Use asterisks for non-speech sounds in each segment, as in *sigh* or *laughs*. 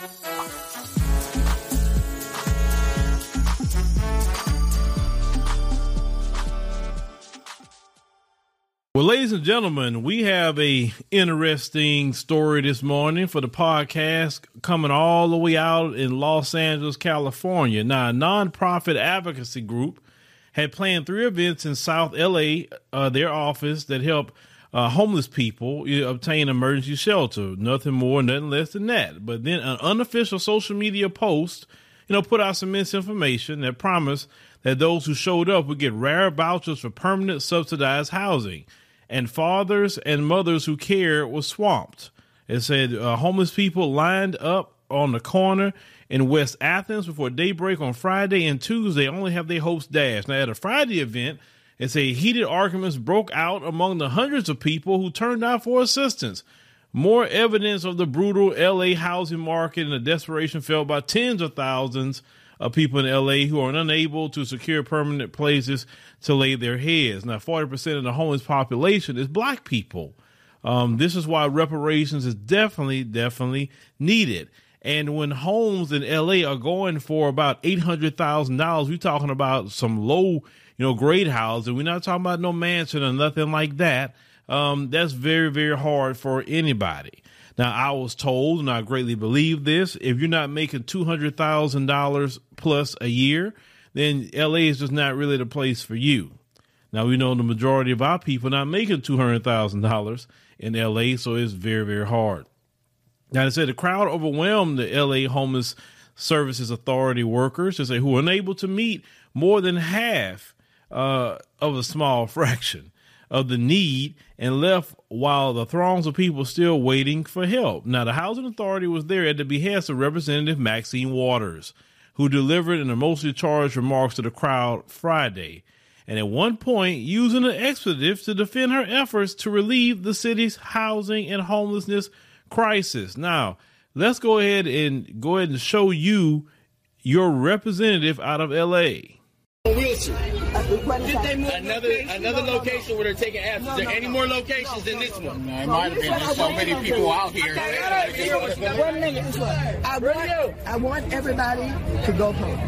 Well, ladies and gentlemen, we have a interesting story this morning for the podcast coming all the way out in Los Angeles, California. Now, a nonprofit advocacy group had planned three events in South LA, uh, their office that help uh, homeless people you obtain emergency shelter. Nothing more, nothing less than that. But then an unofficial social media post, you know, put out some misinformation that promised that those who showed up would get rare vouchers for permanent subsidized housing and fathers and mothers who care were swamped. It said uh, homeless people lined up on the corner in West Athens before daybreak on Friday and Tuesday only have their hopes dashed. Now, at a Friday event, it said heated arguments broke out among the hundreds of people who turned out for assistance. More evidence of the brutal LA housing market and the desperation felt by tens of thousands of people in LA who are unable to secure permanent places to lay their heads. Now, 40% of the homeless population is black people. Um, this is why reparations is definitely, definitely needed. And when homes in LA are going for about $800,000, we're talking about some low, you know, grade housing. We're not talking about no mansion or nothing like that. Um, that's very, very hard for anybody. Now, I was told, and I greatly believe this, if you're not making $200,000 plus a year, then LA is just not really the place for you. Now, we know the majority of our people not making $200,000 in LA, so it's very, very hard. Now, they said the crowd overwhelmed the LA Homeless Services Authority workers, they say, who were unable to meet more than half uh, of a small *laughs* fraction of the need and left while the throngs of people still waiting for help. Now, the Housing Authority was there at the behest of Representative Maxine Waters, who delivered an emotionally charged remarks to the crowd Friday, and at one point using an expletive to defend her efforts to relieve the city's housing and homelessness crisis. Now, let's go ahead and go ahead and show you your representative out of LA. Move another another location where they're taking apps? Is there any more locations than this one? No, it might have been. There's so many people out here. One minute. I want, I want everybody to go home.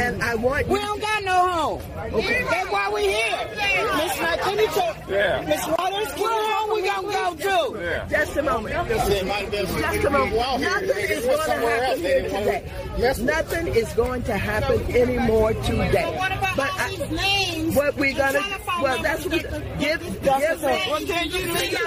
And I want We don't got no home. Okay. That's why we're here. Miss McKinney, Yeah. Miss Waters, where home we gonna go to? Yeah. Just a moment. There might have been some Just a moment. people out here. Nothing is going to happen here today. Nothing is going to happen anymore today. What about But I- these names? What we gonna? Telephone Well, that's what. numbers Give, give. Well, can you leave?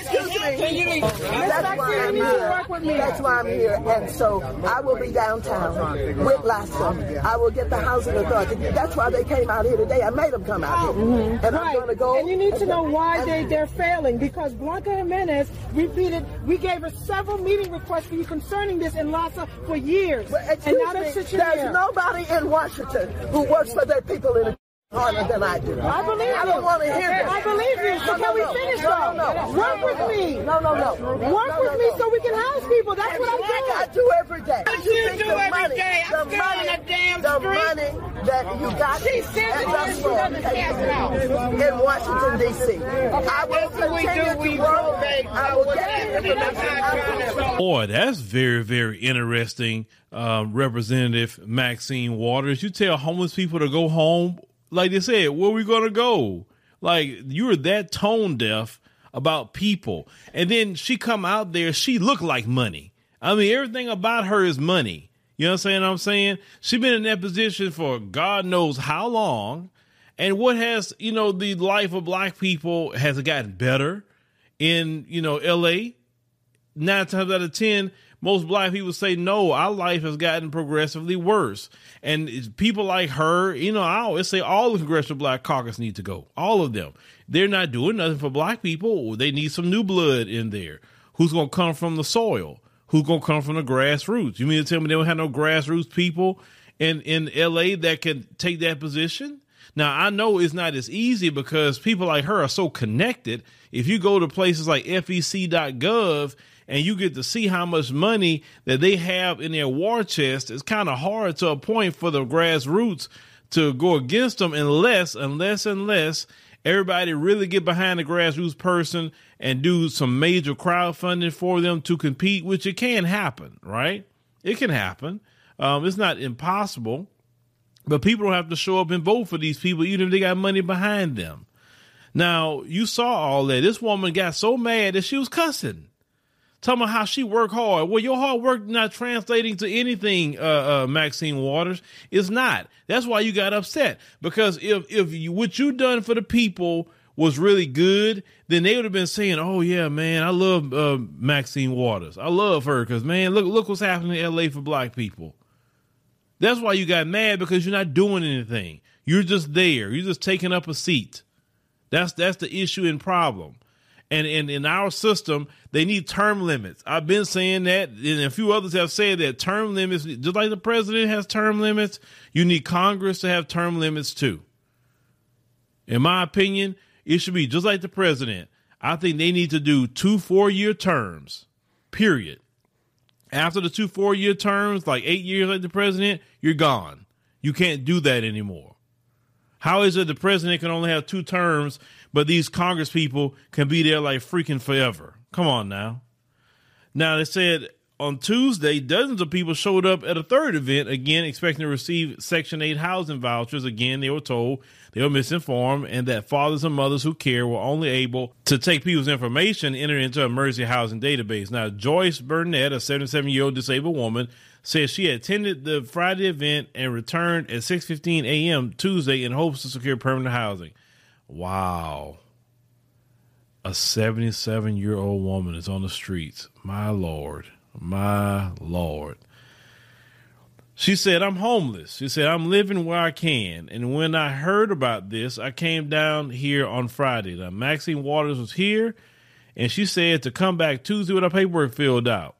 Excuse me. Can you leave? That's why I'm here. That's why I'm here. And so I will be downtown with LAHSA. I will get the housing authority. That's why they came out here today. I made them come out here. Oh, and I'm going to go. And you need to know why they, they're failing because Blanca Jimenez repeated, we gave her several meeting requests for you concerning this in LAHSA for years. Well, and excuse now me, there's here. nobody in Washington who works for their people in a harder than I do. I believe you. I don't want to hear that. I believe you. So No, can no, we finish no, though? No, no, Work no, with no. me. No, no, no. Work No, with no, me no. so we can house people. That's what Like I I do. do every day. What you think do the every money, day? I'm the still on money, the damn the street. money that you got She said at it the is. She store doesn't cash it out. in Washington D.C. I will That's what we continue do. We to work. probate. I will get information. Boy, that's very, very interesting. Uh, Representative Maxine Waters, you tell homeless people to go home. Like they said, where we to go? Like you were that tone deaf about people. And then she come out there, she looked like money. I mean, everything about her is money. You know what I'm saying? I'm saying she been in that position for God knows how long. And what has, you know, the life of black people has it gotten better in, you know, LA? nine times out of ten, most black people say no. Our life has gotten progressively worse, and people like her, you know, I always say all the Congressional Black Caucus need to go. All of them. They're not doing nothing for black people. They need some new blood in there. Who's gonna come from the soil? Who's gonna come from the grassroots? You mean to tell me they don't have no grassroots people in in L.A. that can take that position? Now I know it's not as easy because people like her are so connected. If you go to places like FEC.gov and you get to see how much money that they have in their war chest, it's kind of hard to a point for the grassroots to go against them unless, unless, unless everybody really get behind the grassroots person and do some major crowdfunding for them to compete, which it can happen, right? It can happen. Um, it's not impossible, but people don't have to show up and vote for these people, even if they got money behind them. Now, you saw all that. This woman got so mad that she was cussing. Talking about how she worked hard. Well, your hard work not translating to anything, uh, uh, Maxine Waters. It's not. That's why you got upset. Because if, if you, what you done for the people was really good, then they would have been saying, "Oh yeah, man, I love uh, Maxine Waters. I love her because man, look look what's happening in L.A. for black people." That's why you got mad because you're not doing anything. You're just there. You're just taking up a seat. That's that's the issue and problem. And in, in our system, they need term limits. I've been saying that, and a few others have said that term limits, just like the president has term limits, you need Congress to have term limits too. In my opinion, it should be just like the president. I think they need to do two four year terms, period. After the two four year terms, like eight years like the president, you're gone. You can't do that anymore. How is it the president can only have two terms, but these Congress people can be there like freaking forever? Come on now. Now they said on Tuesday, dozens of people showed up at a third event, again expecting to receive Section 8 housing vouchers. Again, they were told they were misinformed and that fathers and mothers who care were only able to take people's information and enter into a emergency housing database. Now, Joyce Burnett, a 77 year old disabled woman, says she attended the Friday event and returned at 6:15 a.m. Tuesday in hopes to secure permanent housing. Wow. A 77 year old woman is on the streets. My lord. My lord. She said, I'm homeless. She said, I'm living where I can. And when I heard about this, I came down here on Friday. Now, Maxine Waters was here, and she said to come back Tuesday with her paperwork filled out.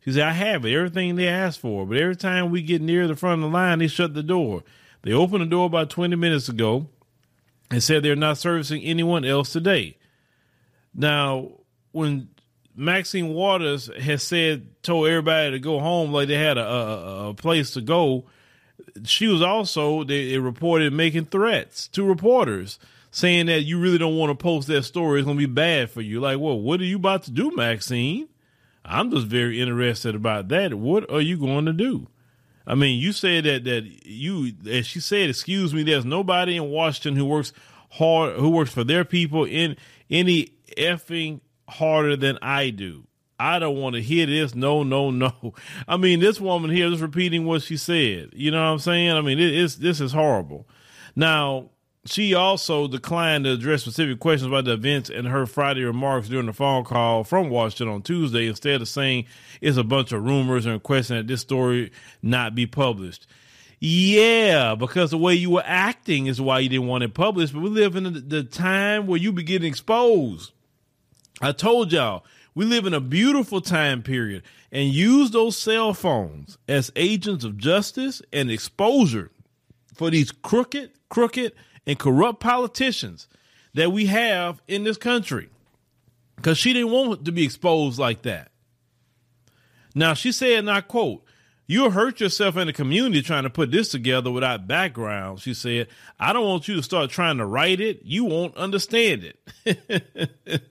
She said, I have it, everything they asked for. But every time we get near the front of the line, they shut the door. They opened the door about 20 minutes ago and said they're not servicing anyone else today. Now, when Maxine Waters has said, told everybody to go home like they had a, a, a place to go. She was also, they, they, reported making threats to reporters saying that you really don't want to post that story. It's going to be bad for you. Like, well, what are you about to do, Maxine? I'm just very interested about that. What are you going to do? I mean, you said that, that you, as she said, excuse me, there's nobody in Washington who works hard, who works for their people in any effing harder than I do. I don't want to hear this. No, no, no. *laughs* I mean, this woman here is repeating what she said. You know what I'm saying? I mean, it, it's this is horrible. Now, she also declined to address specific questions about the events in her Friday remarks during the phone call from Washington on Tuesday, instead of saying it's a bunch of rumors and requesting that this story not be published. Yeah, because the way you were acting is why you didn't want it published. But we live in the, the time where you be getting exposed. I told y'all we live in a beautiful time period and use those cell phones as agents of justice and exposure for these crooked, crooked, and corrupt politicians that we have in this country. Because she didn't want to be exposed like that. Now, she said, and I quote, You'll hurt yourself in the community trying to put this together without background. She said, I don't want you to start trying to write it. You won't understand it. *laughs*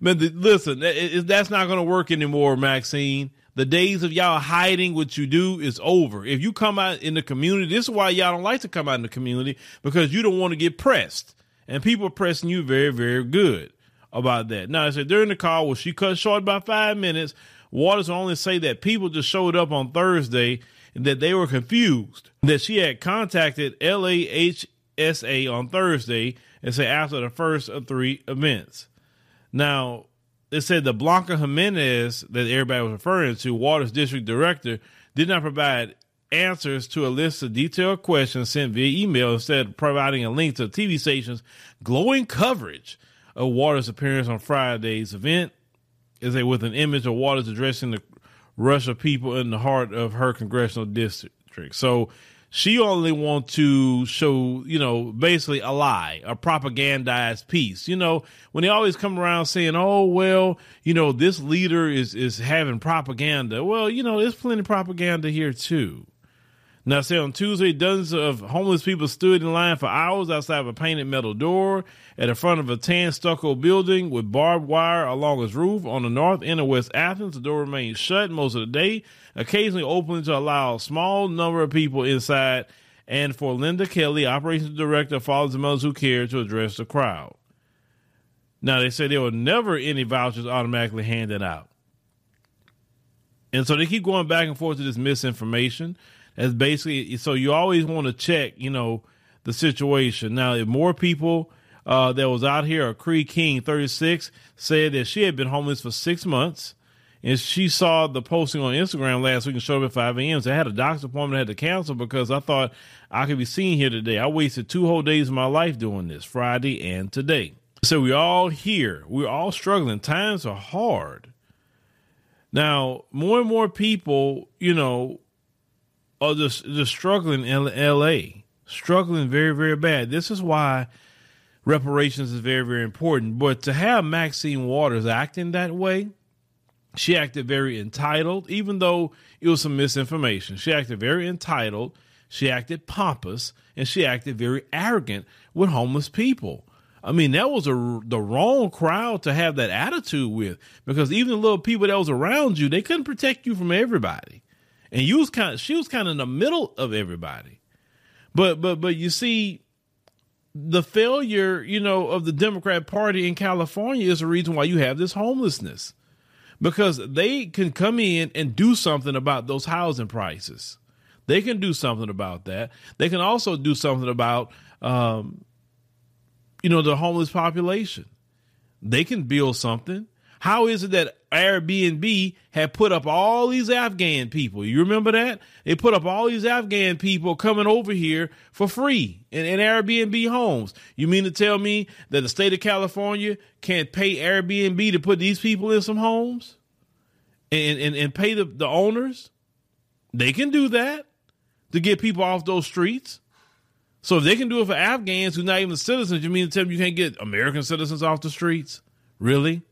but the, listen, it, that's not going to work anymore, Maxine. The days of y'all hiding what you do is over. If you come out in the community, this is why y'all don't like to come out in the community because you don't want to get pressed. And people are pressing you very, very good about that. Now, I said during the call, well, she cut short by five minutes Waters only say that people just showed up on Thursday and that they were confused. That she had contacted LAHSA on Thursday and said after the first of three events. Now, it said the Blanca Jimenez that everybody was referring to, Waters district director, did not provide answers to a list of detailed questions sent via email instead providing a link to the TV station's glowing coverage of Waters' appearance on Friday's event is a with an image of Waters addressing the rush of people in the heart of her congressional district. So she only wants to show, you know, basically a lie, a propagandized piece. You know, when they always come around saying, "Oh, well, you know, this leader is is having propaganda." Well, you know, there's plenty of propaganda here too. Now, say on Tuesday, dozens of homeless people stood in line for hours outside of a painted metal door at the front of a tan stucco building with barbed wire along its roof on the north end of West Athens. The door remained shut most of the day, occasionally opening to allow a small number of people inside. And for Linda Kelly, operations director of Fathers and Mothers Who Care, to address the crowd. Now, they say there were never any vouchers automatically handed out. And so they keep going back and forth to this misinformation. That's basically so you always want to check, you know, the situation. Now, if more people uh, that was out here, a Cree King, 36, said that she had been homeless for six months. And she saw the posting on Instagram last week and showed up at 5 a.m. So I had a doctor's appointment I had to cancel because I thought I could be seen here today. I wasted two whole days of my life doing this, Friday and today. So we're all here. We're all struggling. Times are hard. Now, more and more people, you know, are just, just struggling in LA, struggling very, very bad. This is why reparations is very, very important. But to have Maxine Waters acting that way, she acted very entitled, even though it was some misinformation. She acted very entitled, she acted pompous, and she acted very arrogant with homeless people. I mean, that was a, the wrong crowd to have that attitude with because even the little people that was around you, they couldn't protect you from everybody and you was kind of she was kind of in the middle of everybody. But but but you see the failure you know of the democrat party in california is the reason why you have this homelessness. Because they can come in and do something about those housing prices. They can do something about that. They can also do something about um, you know the homeless population. They can build something how is it that Airbnb had put up all these Afghan people? You remember that? They put up all these Afghan people coming over here for free in, in Airbnb homes. You mean to tell me that the state of California can't pay Airbnb to put these people in some homes and, and, and pay the, the owners? They can do that to get people off those streets. So if they can do it for Afghans who not even citizens, you mean to tell me you can't get American citizens off the streets? Really?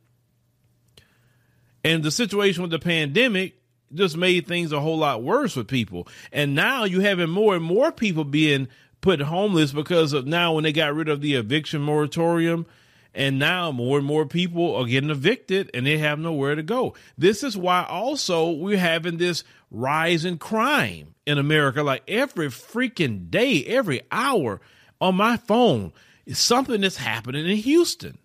And the situation with the pandemic just made things a whole lot worse for people. And now you're having more and more people being put homeless because of now when they got rid of the eviction moratorium. And now more and more people are getting evicted and they have nowhere to go. This is why also we're having this rise in crime in America. Like every freaking day, every hour on my phone, something that's happening in Houston.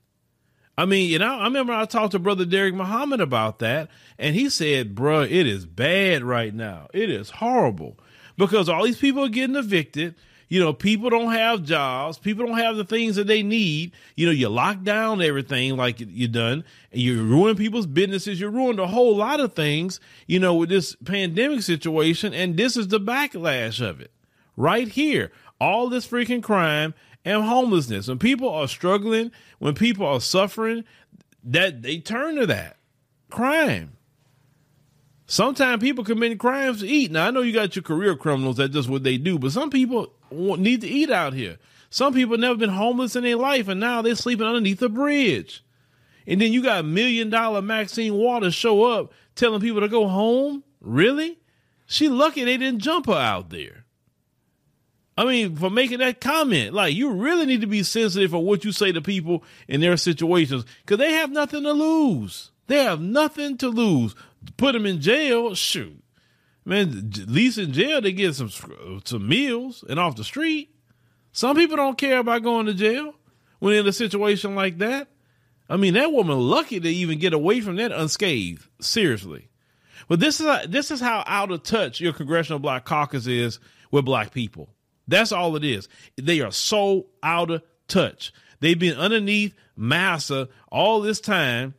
I mean, you know, I remember I talked to Brother Derek Muhammad about that, and he said, bruh, it is bad right now. It is horrible because all these people are getting evicted. You know, people don't have jobs. People don't have the things that they need. You know, you lock down everything like you done, and you ruin people's businesses. You ruined a whole lot of things, you know, with this pandemic situation. And this is the backlash of it right here. All this freaking crime and homelessness. When people are struggling, when people are suffering, that they turn to that crime. Sometimes people commit crimes to eat. Now I know you got your career criminals. That's just what they do. But some people need to eat out here. Some people never been homeless in their life, and now they're sleeping underneath a bridge. And then you got million dollar Maxine Waters show up telling people to go home. Really? She lucky they didn't jump her out there. I mean, for making that comment, like you really need to be sensitive for what you say to people in their situations because they have nothing to lose. They have nothing to lose. Put them in jail, shoot, man. At least in jail they get some some meals and off the street. Some people don't care about going to jail when in a situation like that. I mean, that woman lucky to even get away from that unscathed. Seriously, but this is this is how out of touch your congressional black caucus is with black people. That's all it is. They are so out of touch. They've been underneath Massa all this time.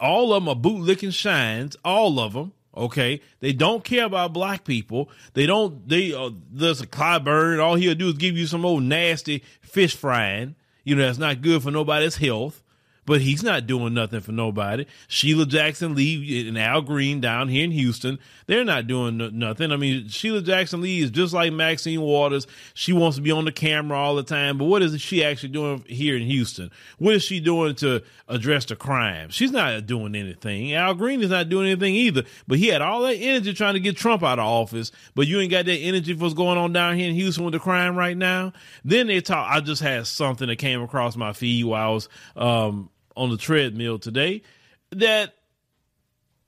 All of them are bootlicking shines. All of them. Okay, they don't care about black people. They don't. They uh, there's a Clyburn. All he'll do is give you some old nasty fish frying. You know that's not good for nobody's health. But he's not doing nothing for nobody. Sheila Jackson Lee and Al Green down here in Houston, they're not doing no- nothing. I mean, Sheila Jackson Lee is just like Maxine Waters. She wants to be on the camera all the time, but what is she actually doing here in Houston? What is she doing to address the crime? She's not doing anything. Al Green is not doing anything either, but he had all that energy trying to get Trump out of office, but you ain't got that energy for what's going on down here in Houston with the crime right now. Then they talk, I just had something that came across my feed while I was, um, on the treadmill today that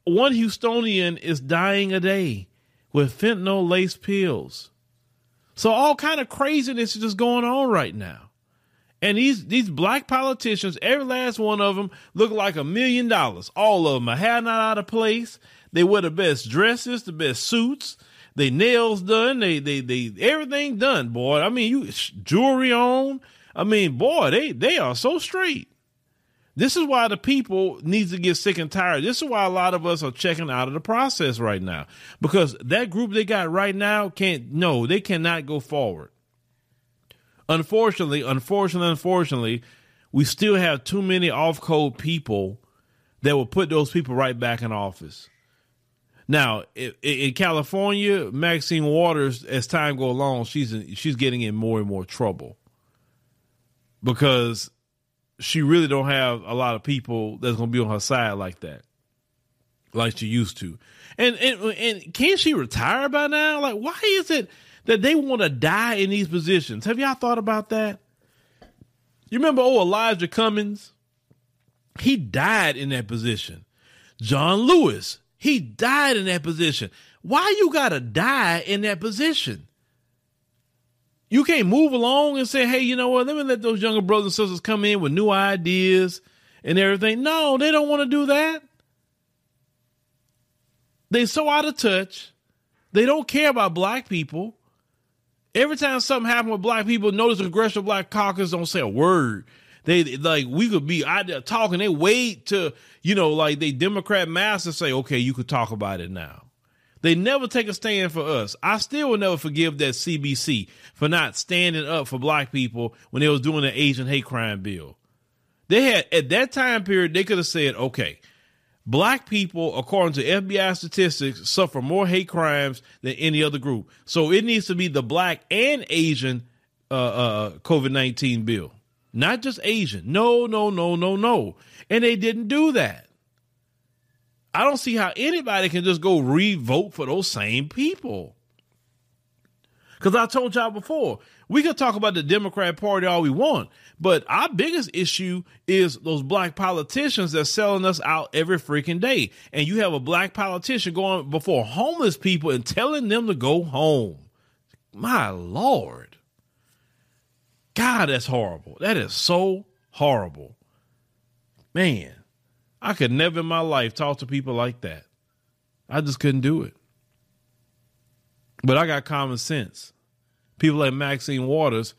one Houstonian is dying a day with fentanyl laced pills. So all kind of craziness is just going on right now. And these these black politicians, every last one of them look like a million dollars. All of them are hair not out of place. They wear the best dresses, the best suits. They nails done. They they they everything done, boy. I mean, you jewelry on. I mean, boy, they they are so straight. This is why the people needs to get sick and tired. This is why a lot of us are checking out of the process right now because that group they got right now can't. No, they cannot go forward. Unfortunately, unfortunately, unfortunately, we still have too many off code people that will put those people right back in office. Now, in California, Maxine Waters, as time go along, she's in, she's getting in more and more trouble because she really don't have a lot of people that's to be on her side like that, like she used to. And and and can she retire by now? Like, why is it that they want to die in these positions? Have y'all thought about that? You remember, oh Elijah Cummings? He died in that position. John Lewis, he died in that position. Why you gotta die in that position? You can't move along and say, hey, you know what? Let me let those younger brothers and sisters come in with new ideas and everything. No, they don't want to do that. They so out of touch. They don't care about black people. Every time something happens with black people, notice the Congressional Black Caucus don't say a word. They like we could be out there talking. They wait to you know like they Democrat masters say, okay, you could talk about it now. They never take a stand for us. I still will never forgive that CBC for not standing up for black people when they was doing the Asian hate crime bill. They had at that time period they could have said, okay, black people, according to FBI statistics, suffer more hate crimes than any other group. So it needs to be the black and Asian uh, uh, COVID nineteen bill, not just Asian. No, no, no, no, no. And they didn't do that. I don't see how anybody can just go re-vote for those same people. Because I told y'all before, we can talk about the Democrat Party all we want, but our biggest issue is those black politicians that's selling us out every freaking day. And you have a black politician going before homeless people and telling them to go home. My Lord. God, that's horrible. That is so horrible. Man, I could never in my life talk to people like that. I just couldn't do it. But I got common sense. People like Maxine Waters,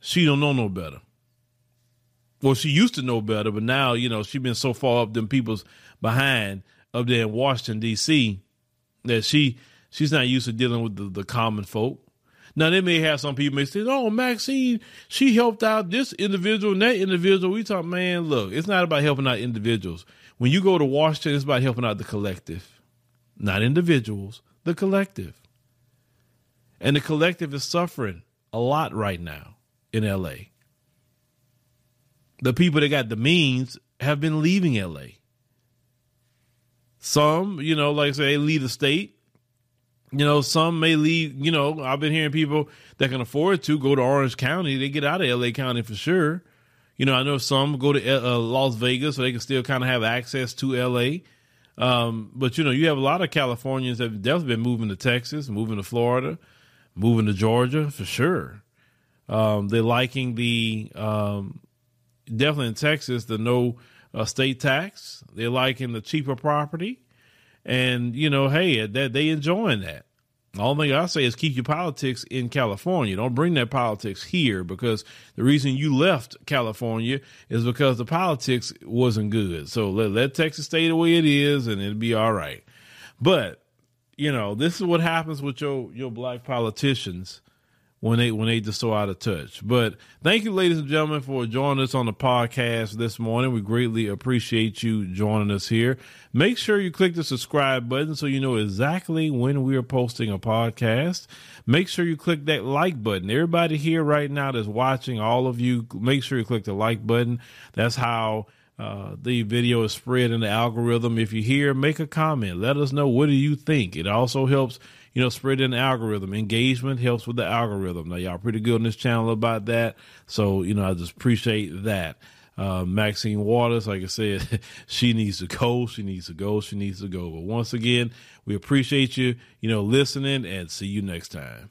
she don't know no better. Well, she used to know better, but now, you know, she been so far up them people's behind up there in Washington, D.C., that she she's not used to dealing with the, the common folk. Now they may have some people may say, "Oh, Maxine, she helped out this individual and that individual." We talk, man, look, it's not about helping out individuals. When you go to Washington, it's about helping out the collective, not individuals, the collective. And the collective is suffering a lot right now in LA. The people that got the means have been leaving LA. Some, you know, like I say, they leave the state. You know, some may leave, you know, I've been hearing people that can afford to go to Orange County. They get out of LA County for sure. You know, I know some go to uh, Las Vegas so they can still kind of have access to LA. Um, but, you know, you have a lot of Californians that have definitely been moving to Texas, moving to Florida, moving to Georgia for sure. Um, they're liking the, um, definitely in Texas, the no uh, state tax. They're liking the cheaper property. And, you know, hey, that they enjoying that. Only thing I say is keep your politics in California. Don't bring that politics here because the reason you left California is because the politics wasn't good. So let, let Texas stay the way it is and it'll be all right. But, you know, this is what happens with your, your black politicians when they when they just so out of touch. But thank you, ladies and gentlemen, for joining us on the podcast this morning. We greatly appreciate you joining us here. Make sure you click the subscribe button so you know exactly when we are posting a podcast. Make sure you click that like button. Everybody here right now that's watching, all of you, make sure you click the like button. That's how uh, the video is spread in the algorithm. If you're here, make a comment. Let us know what do you think. It also helps you know, spread an algorithm. Engagement helps with the algorithm. Now, y'all pretty good on this channel about that. So, you know, I just appreciate that. Uh, Maxine Waters, like I said, *laughs* she needs to go. She needs to go. She needs to go. But once again, we appreciate you, you know, listening and see you next time.